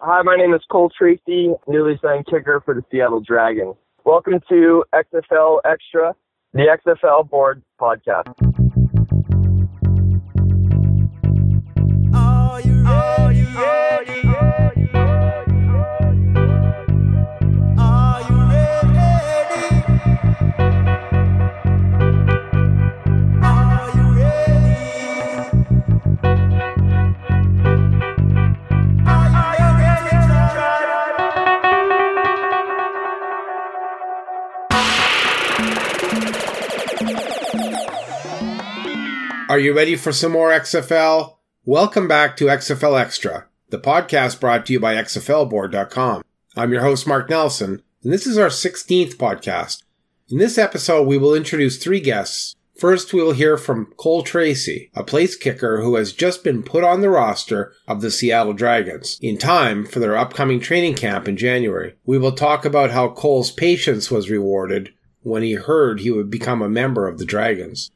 Hi, my name is Cole Tracy, newly signed kicker for the Seattle Dragons. Welcome to XFL Extra, the XFL Board Podcast. Are you ready? Are you ready? Are you ready for some more XFL? Welcome back to XFL Extra, the podcast brought to you by XFLboard.com. I'm your host, Mark Nelson, and this is our 16th podcast. In this episode, we will introduce three guests. First, we will hear from Cole Tracy, a place kicker who has just been put on the roster of the Seattle Dragons in time for their upcoming training camp in January. We will talk about how Cole's patience was rewarded when he heard he would become a member of the Dragons.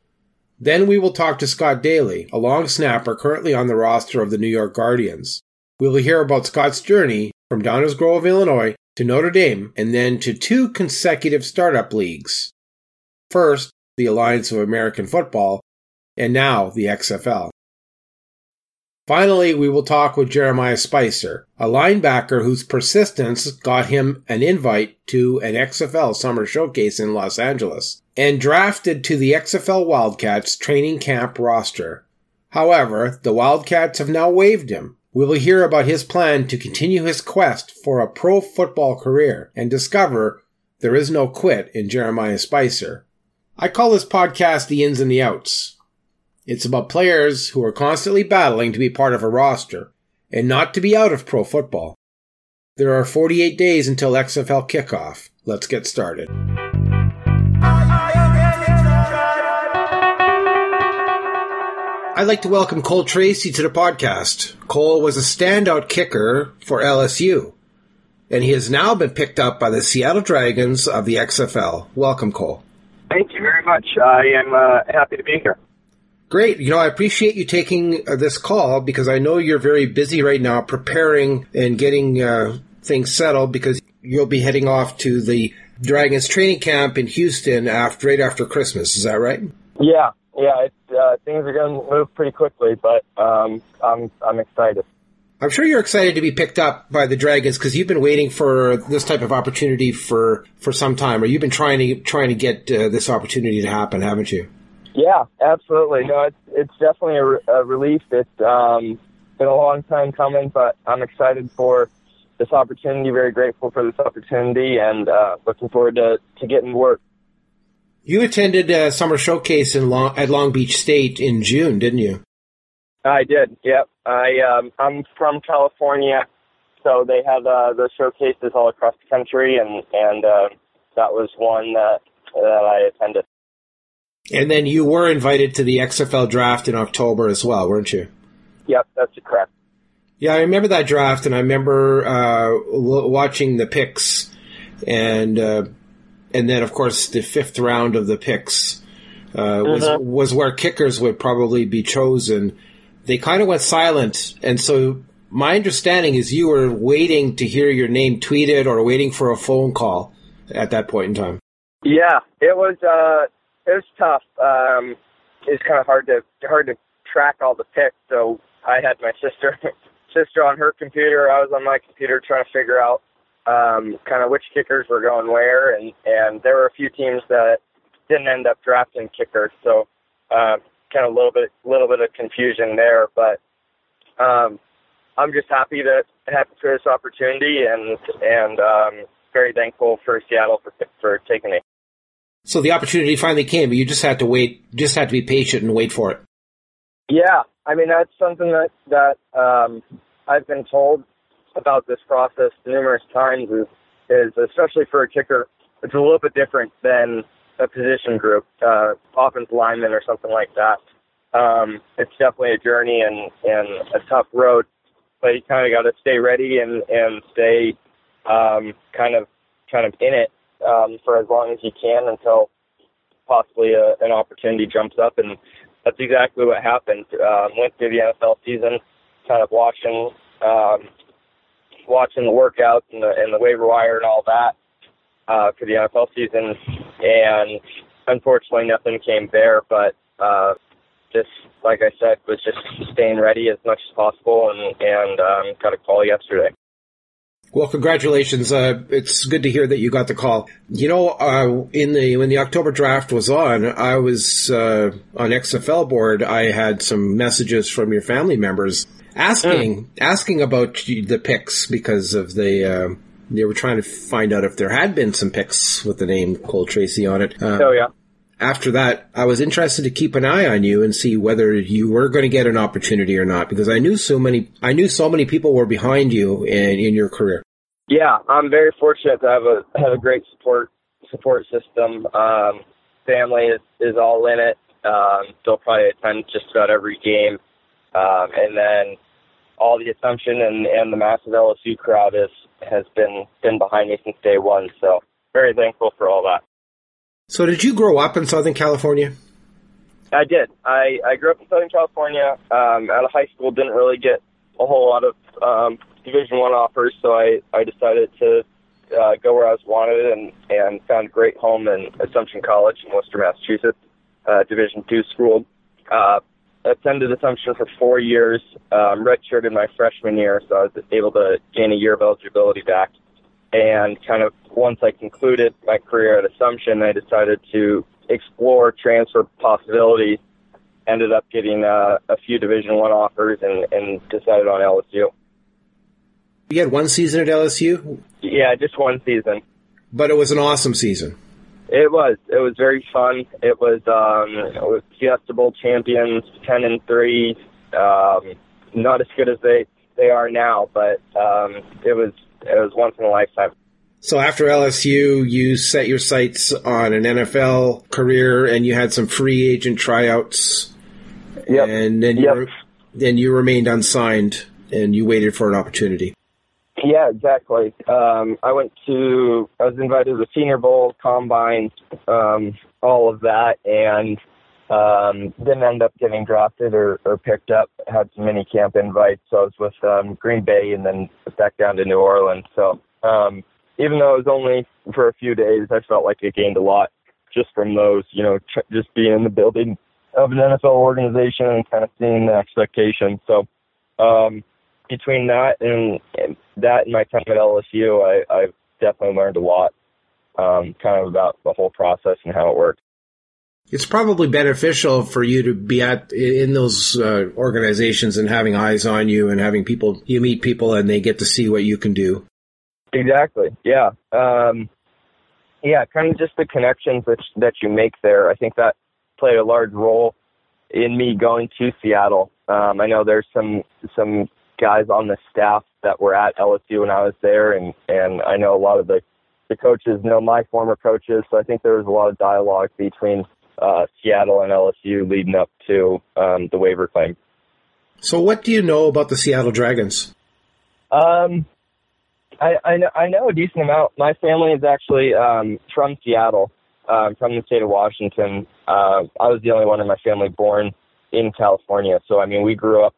Then we will talk to Scott Daly, a long snapper currently on the roster of the New York Guardians. We will hear about Scott's journey from Downers Grove, Illinois to Notre Dame and then to two consecutive startup leagues. First, the Alliance of American Football, and now the XFL. Finally, we will talk with Jeremiah Spicer, a linebacker whose persistence got him an invite to an XFL summer showcase in Los Angeles and drafted to the XFL Wildcats training camp roster. However, the Wildcats have now waived him. We will hear about his plan to continue his quest for a pro football career and discover there is no quit in Jeremiah Spicer. I call this podcast The Ins and the Outs. It's about players who are constantly battling to be part of a roster and not to be out of pro football. There are 48 days until XFL kickoff. Let's get started. I'd like to welcome Cole Tracy to the podcast. Cole was a standout kicker for LSU, and he has now been picked up by the Seattle Dragons of the XFL. Welcome, Cole. Thank you very much. I am uh, happy to be here. Great. You know, I appreciate you taking uh, this call because I know you're very busy right now preparing and getting uh, things settled because you'll be heading off to the Dragons training camp in Houston after right after Christmas. Is that right? Yeah, yeah, it, uh, things are going to move pretty quickly, but um, I'm I'm excited. I'm sure you're excited to be picked up by the Dragons because you've been waiting for this type of opportunity for, for some time, or you've been trying to trying to get uh, this opportunity to happen, haven't you? Yeah, absolutely. No, it's it's definitely a, re- a relief. It's um, been a long time coming, but I'm excited for this opportunity. Very grateful for this opportunity, and uh, looking forward to to getting work. You attended a summer showcase in Long, at Long Beach State in June, didn't you? I did. Yep. I um, I'm from California, so they have uh, the showcases all across the country, and and uh, that was one that that I attended. And then you were invited to the XFL draft in October as well, weren't you? Yep, that's correct. Yeah, I remember that draft, and I remember uh, watching the picks, and uh, and then of course the fifth round of the picks uh, was Mhm. was where kickers would probably be chosen. They kind of went silent, and so my understanding is you were waiting to hear your name tweeted or waiting for a phone call at that point in time. Yeah, it was uh it was tough. Um it's kind of hard to hard to track all the picks. So I had my sister sister on her computer, I was on my computer trying to figure out um kind of which kickers were going where and and there were a few teams that didn't end up drafting kickers. So uh kind of a little bit little bit of confusion there, but um I'm just happy that happy for this opportunity and and um very thankful for Seattle for for taking me. So the opportunity finally came, but you just had to wait, just had to be patient and wait for it. Yeah, I mean that's something that that um, I've been told about this process numerous times. Is is especially for a kicker, it's a little bit different than a position group, uh, offensive lineman or something like that. Um, it's definitely a journey and and a tough road, but you kind of got to stay ready and and stay um, kind of kind of in it um, for as long as you can until possibly a, an opportunity jumps up and that's exactly what happened. Um, went through the NFL season, kind of watching um, watching the workouts and the and the waiver wire and all that uh, for the NFL season, and unfortunately nothing came there. But uh, just like I said, was just staying ready as much as possible, and and um, got a call yesterday. Well, congratulations. Uh, it's good to hear that you got the call. You know, uh, in the when the October draft was on, I was uh, on XFL board. I had some messages from your family members asking asking about the picks because of the. Uh, they were trying to find out if there had been some picks with the name Cole Tracy on it. Uh, So yeah, after that, I was interested to keep an eye on you and see whether you were going to get an opportunity or not, because I knew so many, I knew so many people were behind you in, in your career. yeah, I'm very fortunate to have a have a great support support system. Um, family is is all in it. Um, they'll probably attend just about every game, um, and then all the assumption and and the massive LSU crowd is has been been behind me since day one. So very thankful for all that. So, did you grow up in Southern California? I did. I, I grew up in Southern California. Um, out of high school, didn't really get a whole lot of um, Division One offers, so I, I decided to uh, go where I was wanted and, and found a great home in Assumption College in Worcester, Massachusetts, uh, Division Two school. Uh, attended Assumption for four years, um, redshirted my freshman year, so I was able to gain a year of eligibility back. And kind of once I concluded my career at Assumption, I decided to explore transfer possibilities. Ended up getting uh, a few Division One offers and, and decided on LSU. You had one season at LSU, Yeah, just one season. but it was an awesome season. It was. It was very fun. It was um it was Fiesta Bowl champions, ten and three. Um not as good as they they are now, but um it was it was once in a lifetime. So after LSU, you set your sights on an NFL career, and you had some free agent tryouts, Yep. and then you Yep. re- then you remained unsigned, and you waited for an opportunity. Yeah, exactly. Um I went to I was invited to the Senior Bowl, Combine, um, all of that and um didn't end up getting drafted or, or picked up. Had some mini camp invites, so I was with um Green Bay and then back down to New Orleans. So um even though it was only for a few days, I felt like I gained a lot just from those, you know, tr- just being in the building of an NFL organization and kind of seeing the expectations. So um between that and, and that and my time at LSU, I, I've definitely learned a lot, um, kind of about the whole process and how it works. It's probably beneficial for you to be at in those uh, organizations and having eyes on you and having people you meet people and they get to see what you can do. Exactly. Yeah. Um, yeah. Kind of just the connections that that you make there. I think that played a large role in me going to Seattle. Um, I know there's some some guys on the staff that were at LSU when I was there, and and I know a lot of the the coaches know my former coaches. So I think there was a lot of dialogue between uh, Seattle and LSU leading up to um, the waiver claim. So, what do you know about the Seattle Dragons? Um, I, I know I know a decent amount. My family is actually um, from Seattle, um, from the state of Washington. Uh, I was the only one in my family born in California, so I mean we grew up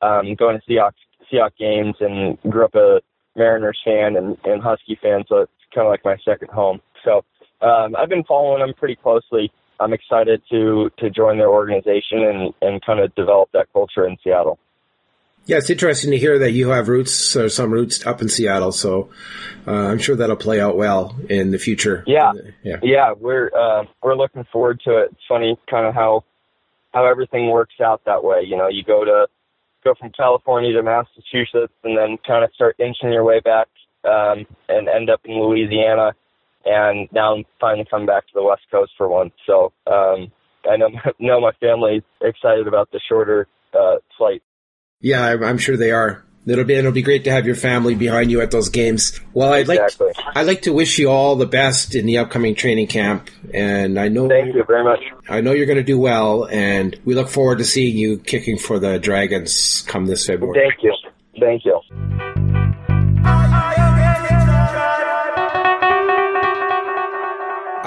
um, going to Seahawks Seahawks games and grew up a Mariners fan and, and Husky fan, so it's kind of like my second home. So um, I've been following them pretty closely. I'm excited to to join their organization and and kind of develop that culture in Seattle. Yeah, it's interesting to hear that you have roots or some roots up in Seattle. So, uh, I'm sure that'll play out well in the future. Yeah. yeah. Yeah, we're uh, we're looking forward to it. It's funny, kind of how how everything works out that way. You know, you go to go from California to Massachusetts, and then kind of start inching your way back, um, and end up in Louisiana, and now I'm finally come back to the West Coast for once. So um, I know know my family's excited about the shorter uh, flight. Yeah, I'm, I'm sure they are. It'll be it'll be great to have your family behind you at those games. Well, I'd like Exactly. I'd like to wish you all the best in the upcoming training camp, and I know Thank you very much. I know you're going to do well, and we look forward to seeing you kicking for the Dragons come this February. Thank you. Thank you.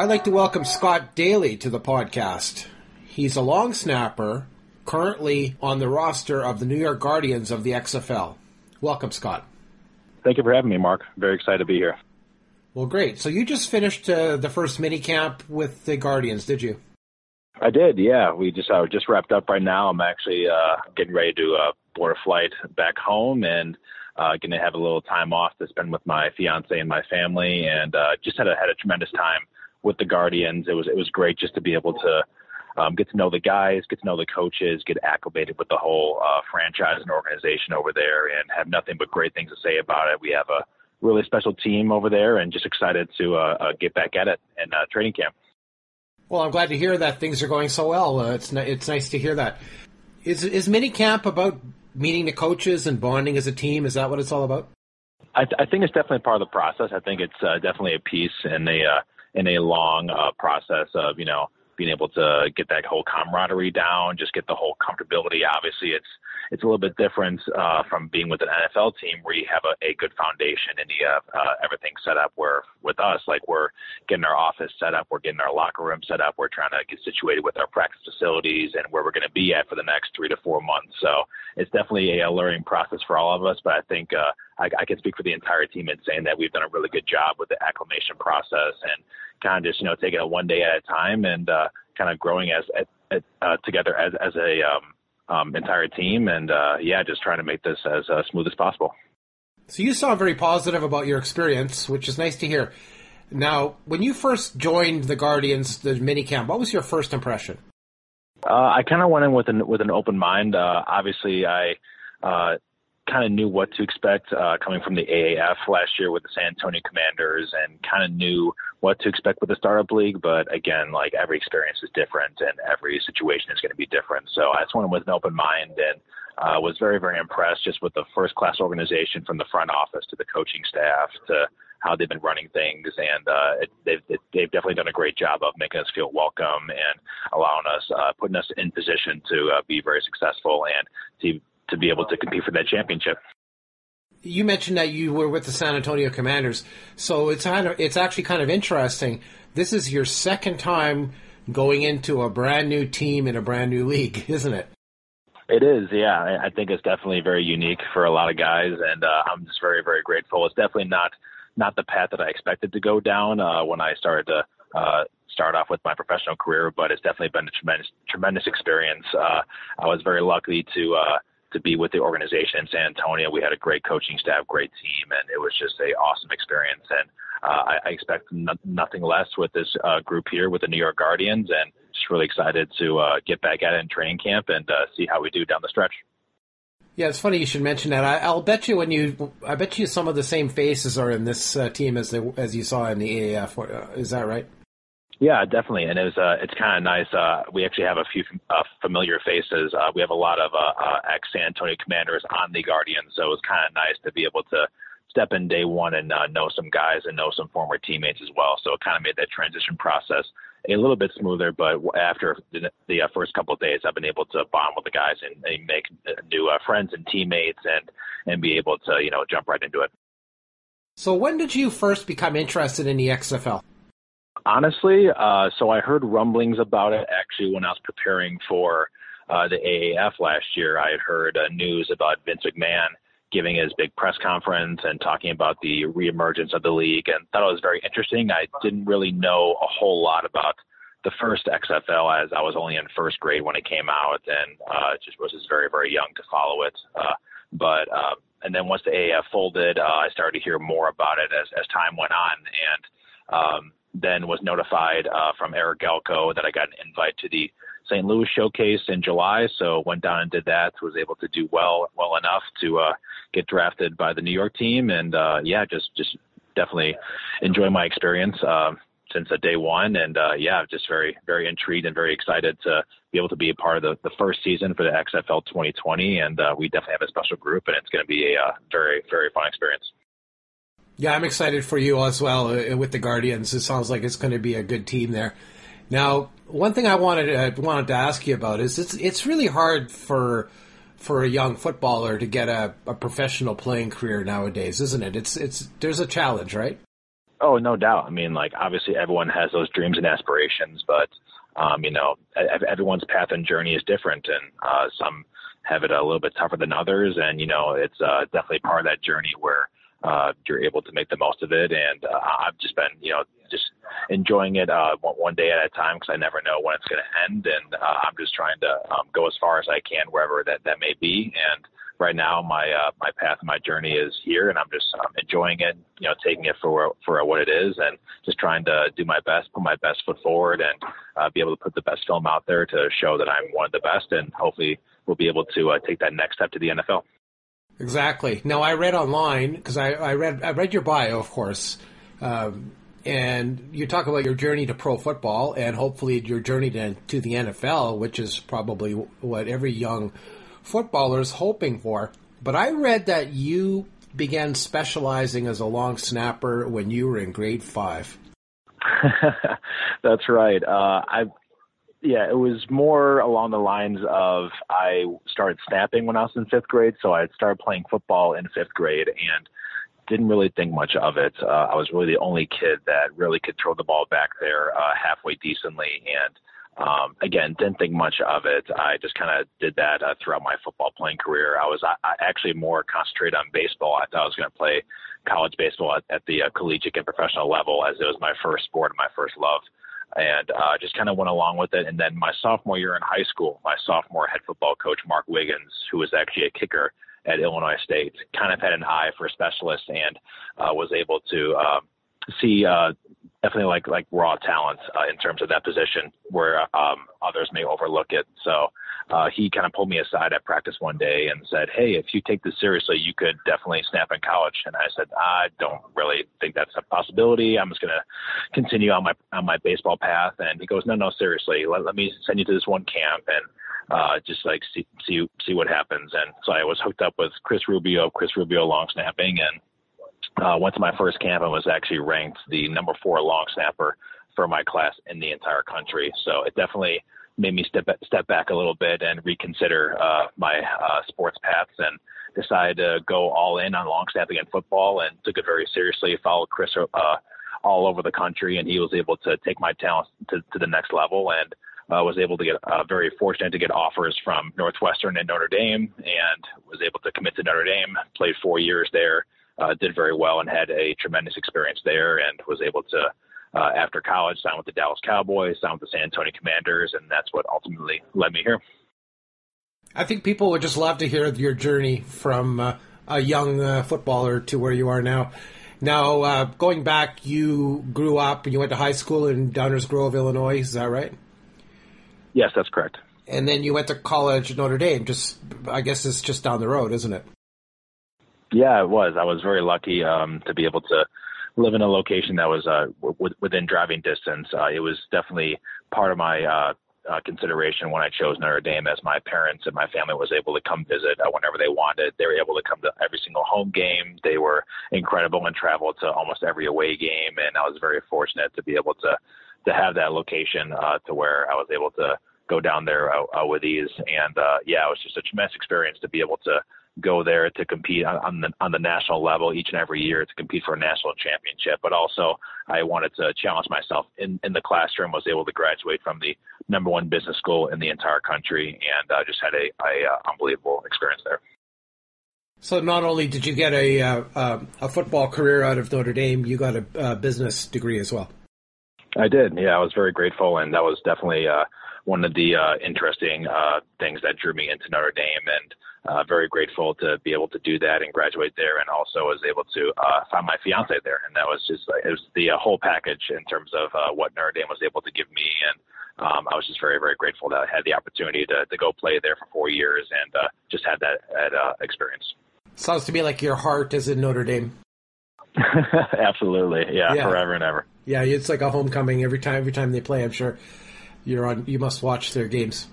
I'd like to welcome Scott Daly to the podcast. He's a long snapper, currently on the roster of the New York Guardians of the XFL. Welcome, Scott. Thank you for having me, Mark. Very excited to be here. Well, great. So you just finished uh, the first mini camp with the Guardians, did you? I did, yeah. We just uh, just wrapped up right now. I'm actually uh, getting ready to uh, board a flight back home and uh, going to have a little time off to spend with my fiance and my family, and uh, just had a had a tremendous time with the Guardians. It was it was great just to be able to um, get to know the guys, get to know the coaches, get acclimated with the whole uh, franchise and organization over there, and have nothing but great things to say about it. We have a really special team over there, and just excited to uh, uh, get back at it in uh, training camp. Well, I'm glad to hear that things are going so well. Uh, it's it's nice to hear that. Is is mini camp about meeting the coaches and bonding as a team? Is that what it's all about? I, th- I think it's definitely part of the process. I think it's uh, definitely a piece in a uh, in a long uh, process of you know being able to get that whole camaraderie down, just get the whole comfortability. Obviously, it's it's a little bit different uh, from being with an NFL team where you have a, a good foundation and you have uh, everything set up. Where with us, like we're getting our office set up, we're getting our locker room set up, we're trying to get situated with our practice facilities and where we're going to be at for the next three to four months. So it's definitely a, learning process for all of us. But I think uh, I, I can speak for the entire team in saying that we've done a really good job with the acclimation process and kind of just you know taking it one day at a time and uh, kind of growing as, as uh, together as as a um, um, entire team and uh, yeah just trying to make this as uh, smooth as possible. So you sound very positive about your experience, which is nice to hear. Now, when you first joined the Guardians, the mini camp, what was your first impression? Uh, I kind of went in with an with an open mind. Uh, obviously, I uh, kind of knew what to expect uh, coming from the AAF last year with the San Antonio Commanders, and kind of knew what to expect with the startup league. But again, like every experience is different, and every situation is going to be different. So I just went with an open mind, and uh, was very very impressed just with the first class organization from the front office to the coaching staff to how they've been running things, and uh, it, they've it, they've definitely done a great job of making us feel welcome and allowing us, uh, putting us in position to uh, be very successful and to to be able to compete for that championship. You mentioned that you were with the San Antonio Commanders, so it's kind of it's actually kind of interesting. This is your second time going into a brand new team in a brand new league, isn't it? It is, yeah. I- I think it's definitely very unique for a lot of guys, and uh, I'm just very, very grateful. It's definitely not not the path that I expected to go down uh, when I started to uh, start off with my professional career, but it's definitely been a tremendous, tremendous experience. Uh, I was very lucky to uh, to be with the organization in San Antonio. We had a great coaching staff, great team, and it was just a awesome experience. And uh, I, I expect no, nothing less with this uh, group here with the New York Guardians, and just really excited to uh, get back at it in training camp and uh, see how we do down the stretch. Yeah, it's funny you should mention that. I, I'll bet you when you, I bet you some of the same faces are in this uh, team as they, as you saw in the AAF. Uh, Is that right? Yeah, definitely, and it was uh, it's kind of nice. Uh, we actually have a few uh, familiar faces. Uh, we have a lot of uh, uh, ex San Antonio Commanders on the Guardians, so it was kind of nice to be able to step in day one and uh, know some guys and know some former teammates as well. So it kind of made that transition process a little bit smoother. But after the, the uh, first couple of days, I've been able to bond with the guys and, and make new uh, friends and teammates, and and be able to you know jump right into it. So when did you first become interested in the XFL? Honestly, uh, so I heard rumblings about it actually when I was preparing for uh, the AAF last year. I had heard uh, news about Vince McMahon giving his big press conference and talking about the reemergence of the league, and thought it was very interesting. I didn't really know a whole lot about the first XFL as I was only in first grade when it came out, and uh, just was just very very young to follow it. Uh, but uh, and then once the AAF folded, uh, I started to hear more about it as as time went on, and um, then was notified uh, from Eric Galko that I got an invite to the St. Louis showcase in July. So went down and did that. Was able to do well well enough to uh, get drafted by the New York team, and uh, yeah, just just definitely enjoy my experience. Uh, since uh, day one, and uh, yeah, just very, very intrigued and very excited to be able to be a part of the, the first season for the XFL 2020. And uh, we definitely have a special group, and it's going to be a uh, very, very fun experience. Yeah, I'm excited for you as well uh, with the Guardians. It sounds like it's going to be a good team there. Now, one thing I wanted uh, wanted to ask you about is it's it's really hard for for a young footballer to get a, a professional playing career nowadays, isn't it? It's it's there's a challenge, right? Oh, no doubt. I mean, like obviously everyone has those dreams and aspirations, but um, you know, everyone's path and journey is different, and uh, some have it a little bit tougher than others. And you know, it's uh, definitely part of that journey where uh, you're able to make the most of it. And uh, I've just been, you know, just enjoying it uh, one, one day at a time because I never know when it's going to end. And uh, I'm just trying to um, go as far as I can wherever that, that may be. And right now, my uh, my path, my journey is here, and I'm just um, enjoying it. You know, taking it for for what it is, and just trying to do my best, put my best foot forward, and uh, be able to put the best film out there to show that I'm one of the best, and hopefully we'll be able to uh, take that next step to the NFL. Exactly. Now I read online because I, I read I read your bio, of course, um, and you talk about your journey to pro football and hopefully your journey to, to the NFL, which is probably what every young footballer is hoping for. But I read that you began specializing as a long snapper when you were in grade five. That's right. Uh, I yeah, it was more along the lines of I started snapping when I was in fifth grade, so I started playing football in fifth grade and didn't really think much of it. Uh, I was really the only kid that really could throw the ball back there uh, halfway decently, and um, again, didn't think much of it. I just kind of did that uh, throughout my football playing career. I was I, I actually more concentrated on baseball. I thought I was going to play college baseball at, at the uh, collegiate and professional level, as it was my first sport and my first love and uh, just kind of went along with it. And then my sophomore year in high school, my sophomore head football coach Mark Wiggins, who was actually a kicker at Illinois State, kind of had an eye for specialists and uh, was able to uh, see uh, definitely like like raw talent uh, in terms of that position where um, others may overlook it. So uh, he kind of pulled me aside at practice one day and said, "Hey, if you take this seriously, you could definitely snap in college." And I said, "I don't really think that's a possibility. I'm just going to continue on my on my baseball path." And he goes, "No, no, seriously. Let, let me send you to this one camp and." Uh, just like see, see see what happens, and so I was hooked up with Chris Rubio, Chris Rubio long snapping, and uh, went to my first camp and was actually ranked the number four long snapper for my class in the entire country. So it definitely made me step step back a little bit and reconsider uh, my uh, sports paths and decided to go all in on long snapping and football and took it very seriously. Followed Chris uh, all over the country, and he was able to take my talents to, to the next level and. Uh, was able to get uh, very fortunate to get offers from Northwestern and Notre Dame, and was able to commit to Notre Dame. Played four years there, uh, did very well, and had a tremendous experience there, and was able to uh, after college, sign with the Dallas Cowboys, sign with the San Antonio Commanders, and that's what ultimately led me here. I think people would just love to hear your journey from uh, a young uh, footballer to where you are now. Now, uh, going back, you grew up, and you went to high school in Downers Grove, Illinois. Is that right? Yes, that's correct. And then you went to college at Notre Dame. Just, I guess it's just down the road, isn't it? Yeah, it was. I was very lucky um, to be able to live in a location that was uh, w- within driving distance. Uh, it was definitely part of my uh, uh, consideration when I chose Notre Dame, as my parents and my family was able to come visit uh, whenever they wanted. They were able to come to every single home game. They were incredible and traveled to almost every away game, and I was very fortunate to be able to to have that location uh, to where I was able to go down there uh, uh, with ease. And uh, yeah, it was just a tremendous experience to be able to go there to compete on, on the on the national level each and every year to compete for a national championship. But also, I wanted to challenge myself in in the classroom. Was able to graduate from the number one business school in the entire country, and uh, just had a, a uh, unbelievable experience there. So not only did you get a uh, a football career out of Notre Dame, you got a, a business degree as well. I did. Yeah, I was very grateful, and that was definitely uh, one of the uh, interesting uh, things that drew me into Notre Dame. And uh, very grateful to be able to do that and graduate there, and also was able to uh, find my fiance there, and that was just it was the uh, whole package in terms of uh, what Notre Dame was able to give me, and um, I was just very very grateful that I had the opportunity to to go play there for four years and uh, just had that, that uh, experience. Sounds to me like your heart is in Notre Dame. Absolutely, yeah, Yeah. forever and ever. Yeah, it's like a homecoming every time. Every time they play, I'm sure you're on. You must watch their games.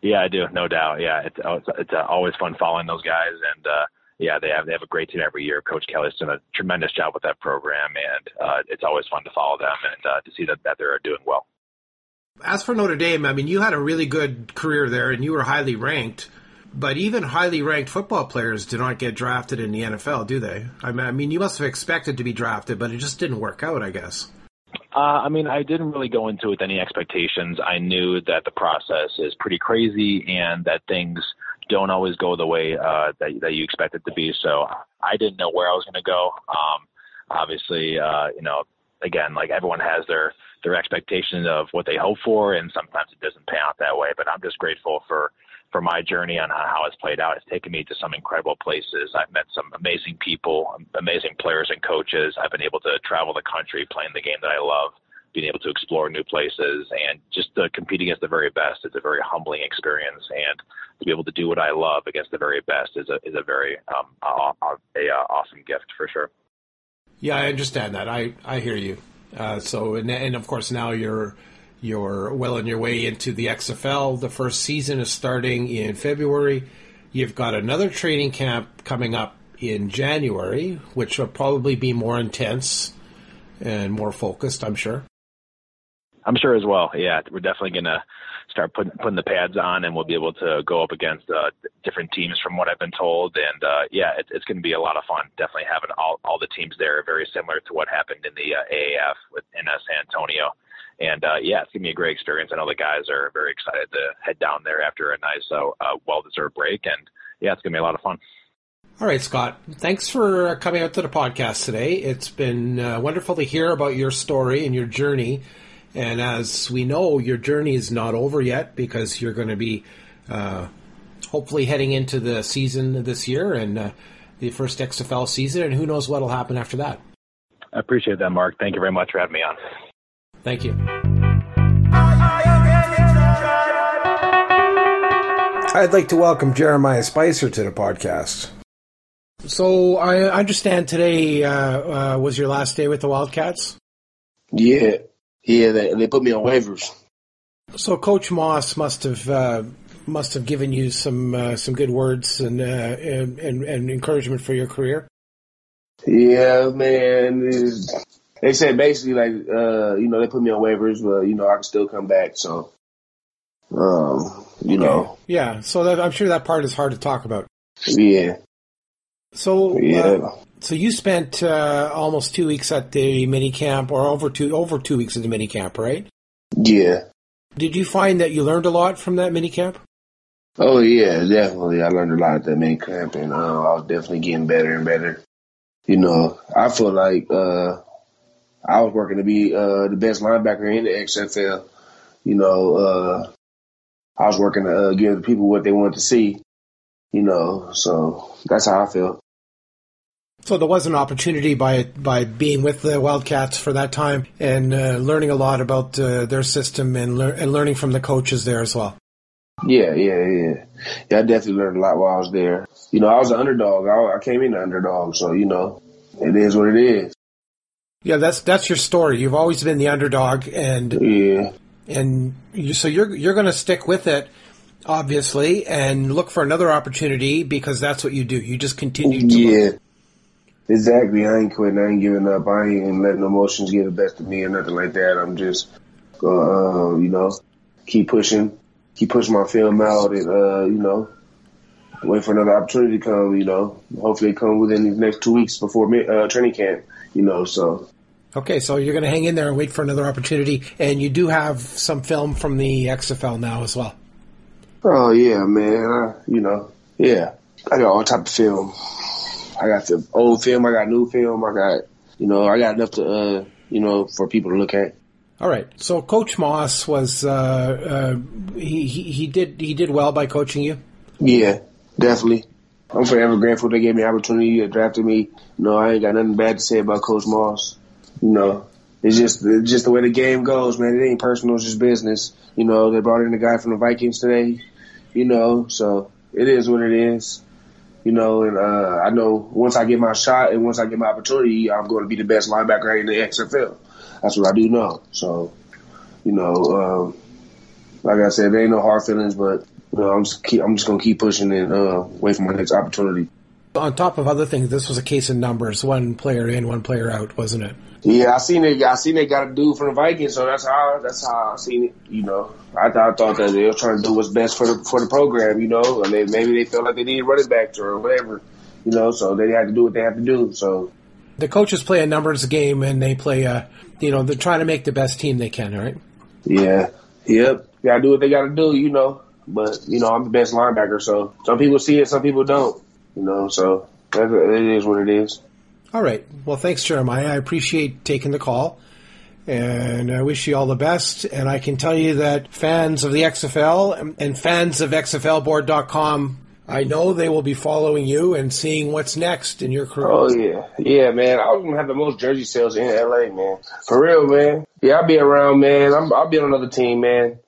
Yeah, I do, no doubt. Yeah, it's it's, it's uh, always fun following those guys, and uh, yeah, they have they have a great team every year. Coach Kelly's done a tremendous job with that program, and uh, it's always fun to follow them and uh, to see that that they're doing well. As for Notre Dame, I mean, you had a really good career there, and you were highly ranked. But even highly ranked football players do not get drafted in the NFL, do they? I mean, you must have expected to be drafted, but it just didn't work out, I guess. Uh, I mean, I didn't really go into it with any expectations. I knew that the process is pretty crazy and that things don't always go the way uh, that, that you expect it to be. So I didn't know where I was going to go. Um, obviously, uh, you know, again, like everyone has their their expectation of what they hope for, and sometimes it doesn't pan out that way. But I'm just grateful for for my journey on how it's played out. It's taken me to some incredible places. I've met some amazing people, amazing players and coaches. I've been able to travel the country playing the game that I love, being able to explore new places, and just to compete against the very best. It's a very humbling experience, and to be able to do what I love against the very best is a is a very um, a, a, a awesome gift for sure. Yeah, I understand that. I I hear you. Uh, so and, and of course now you're you're well on your way into the XFL. The first season is starting in February. You've got another training camp coming up in January, which will probably be more intense and more focused. I'm sure. I'm sure as well. Yeah, we're definitely gonna start putting putting the pads on, and we'll be able to go up against uh, different teams from what I've been told. And uh, yeah, it, it's going to be a lot of fun. Definitely having all all the teams there, very similar to what happened in the uh, AAF with in uh, San Antonio. And uh, yeah, it's gonna be a great experience. I know the guys are very excited to head down there after a nice, uh, uh, well-deserved break, and yeah, it's gonna be a lot of fun. All right, Scott. Thanks for coming out to the podcast today. It's been uh, wonderful to hear about your story and your journey. And as we know, your journey is not over yet because you're going to be uh, hopefully heading into the season this year and uh, the first XFL season. And who knows what will happen after that. I appreciate that, Mark. Thank you very much for having me on. Thank you. I'd like to welcome Jeremiah Spicer to the podcast. So I understand today uh, uh, was your last day with the Wildcats. Yeah, yeah, they they put me on waivers. So Coach Moss must have uh, must have given you some uh, some good words and, uh, and, and and encouragement for your career. Yeah, man. They said basically like, uh, you know, they put me on waivers, but you know, I can still come back. So, um, you know, Yeah, so that, I'm sure that part is hard to talk about. yeah, So uh, yeah, so you spent uh, almost two weeks at the mini camp, or over two over two weeks at the mini camp, right? yeah. Did you find that you learned a lot from that mini camp? Oh yeah, definitely. I learned a lot at that mini camp, and uh, I was definitely getting better and better. You know, I feel like uh, I was working to be uh, the best linebacker in the XFL. You know, uh, I was working to uh, give the people what they wanted to see. You know, so that's how I felt. So there was an opportunity by by being with the Wildcats for that time and uh, learning a lot about uh, their system and lear- and learning from the coaches there as well. Yeah, yeah, yeah. Yeah, I definitely learned a lot while I was there. You know, I was an underdog. I, I came in an underdog, so you know, it is what it is. Yeah, that's that's your story. You've always been the underdog, and Yeah, and you, so you're you're going to stick with it, obviously, and look for another opportunity because that's what you do. You just continue to yeah. look. Exactly. I ain't quitting. I ain't giving up. I ain't letting emotions get the best of me or nothing like that. I'm just uh, you know, keep pushing, keep pushing my film out, and uh, you know, wait for another opportunity to come. You know, hopefully it come within these next two weeks before uh, training camp. You know, so Okay, so you're going to hang in there and wait for another opportunity, and you do have some film from the XFL now as well. Oh yeah, man. I, you know, yeah. I got all type of film. I got the old film. I got new film. I got, you know, I got enough to, uh, you know, for people to look at. All right. So Coach Moss was uh, uh, he, he he did he did well by coaching you. Yeah, definitely. I'm forever grateful they gave me the opportunity to drafted me. No, I ain't got nothing bad to say about Coach Moss. You know, it's just it's just the way the game goes, man. It ain't personal. It's just business. You know, they brought in a guy from the Vikings today. You know, so it is what it is. You know, and uh, I know once I get my shot and once I get my opportunity, I'm going to be the best linebacker in the XFL. That's what I do know. So, you know, um, like I said, there ain't no hard feelings, but know, I'm just keep, I'm just gonna keep pushing and uh, wait for my next opportunity. On top of other things, this was a case of numbers: one player in, one player out, wasn't it? Yeah, I seen it. I seen they got a dude from the Vikings, so that's how that's how I seen it. You know, I, thought I thought that they were trying to do what's best for the for the program. You know, and they, maybe they felt like they needed running backs or whatever. You know, so they had to do what they had to do. So The coaches play a numbers game, and they play a you know they're trying to make the best team they can, right? yeah, yep, gotta do what they gotta do. You know, but you know I'm the best linebacker, so some people see it, some people don't. You know, so That- It is what it is. All right. Well, thanks, Jeremiah. I appreciate taking the call. And I wish you all the best. And I can tell you that fans of the XFL and- fans of XFLboard.com, I know they will be following you and seeing what's next in your career. Oh yeah, yeah, man. I was gonna have the most jersey sales in LA, man. For real, man. Yeah, I'll be around, man. I'm, I'll be on another team, man.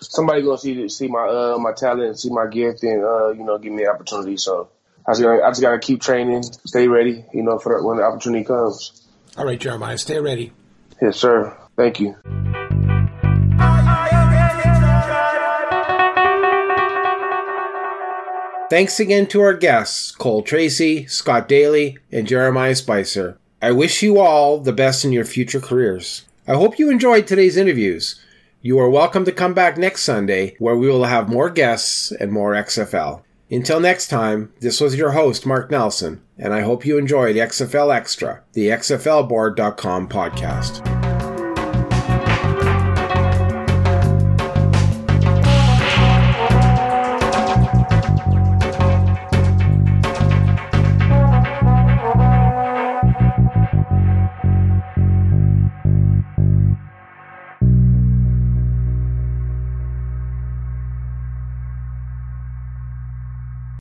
Somebody gonna see see my uh my talent, see my gift, and uh you know give me the opportunity. So I just gotta, I just gotta keep training, stay ready, you know, for when the opportunity comes. All right, Jeremiah, stay ready. Yes, sir. Thank you. Thanks again to our guests, Cole Tracy, Scott Daly, and Jeremiah Spicer. I wish you all the best in your future careers. I hope you enjoyed today's interviews. You are welcome to come back next Sunday where we will have more guests and more XFL. Until next time, this was your host, Mark Nelson, and I hope you enjoyed XFL Extra, the XFLboard.com podcast.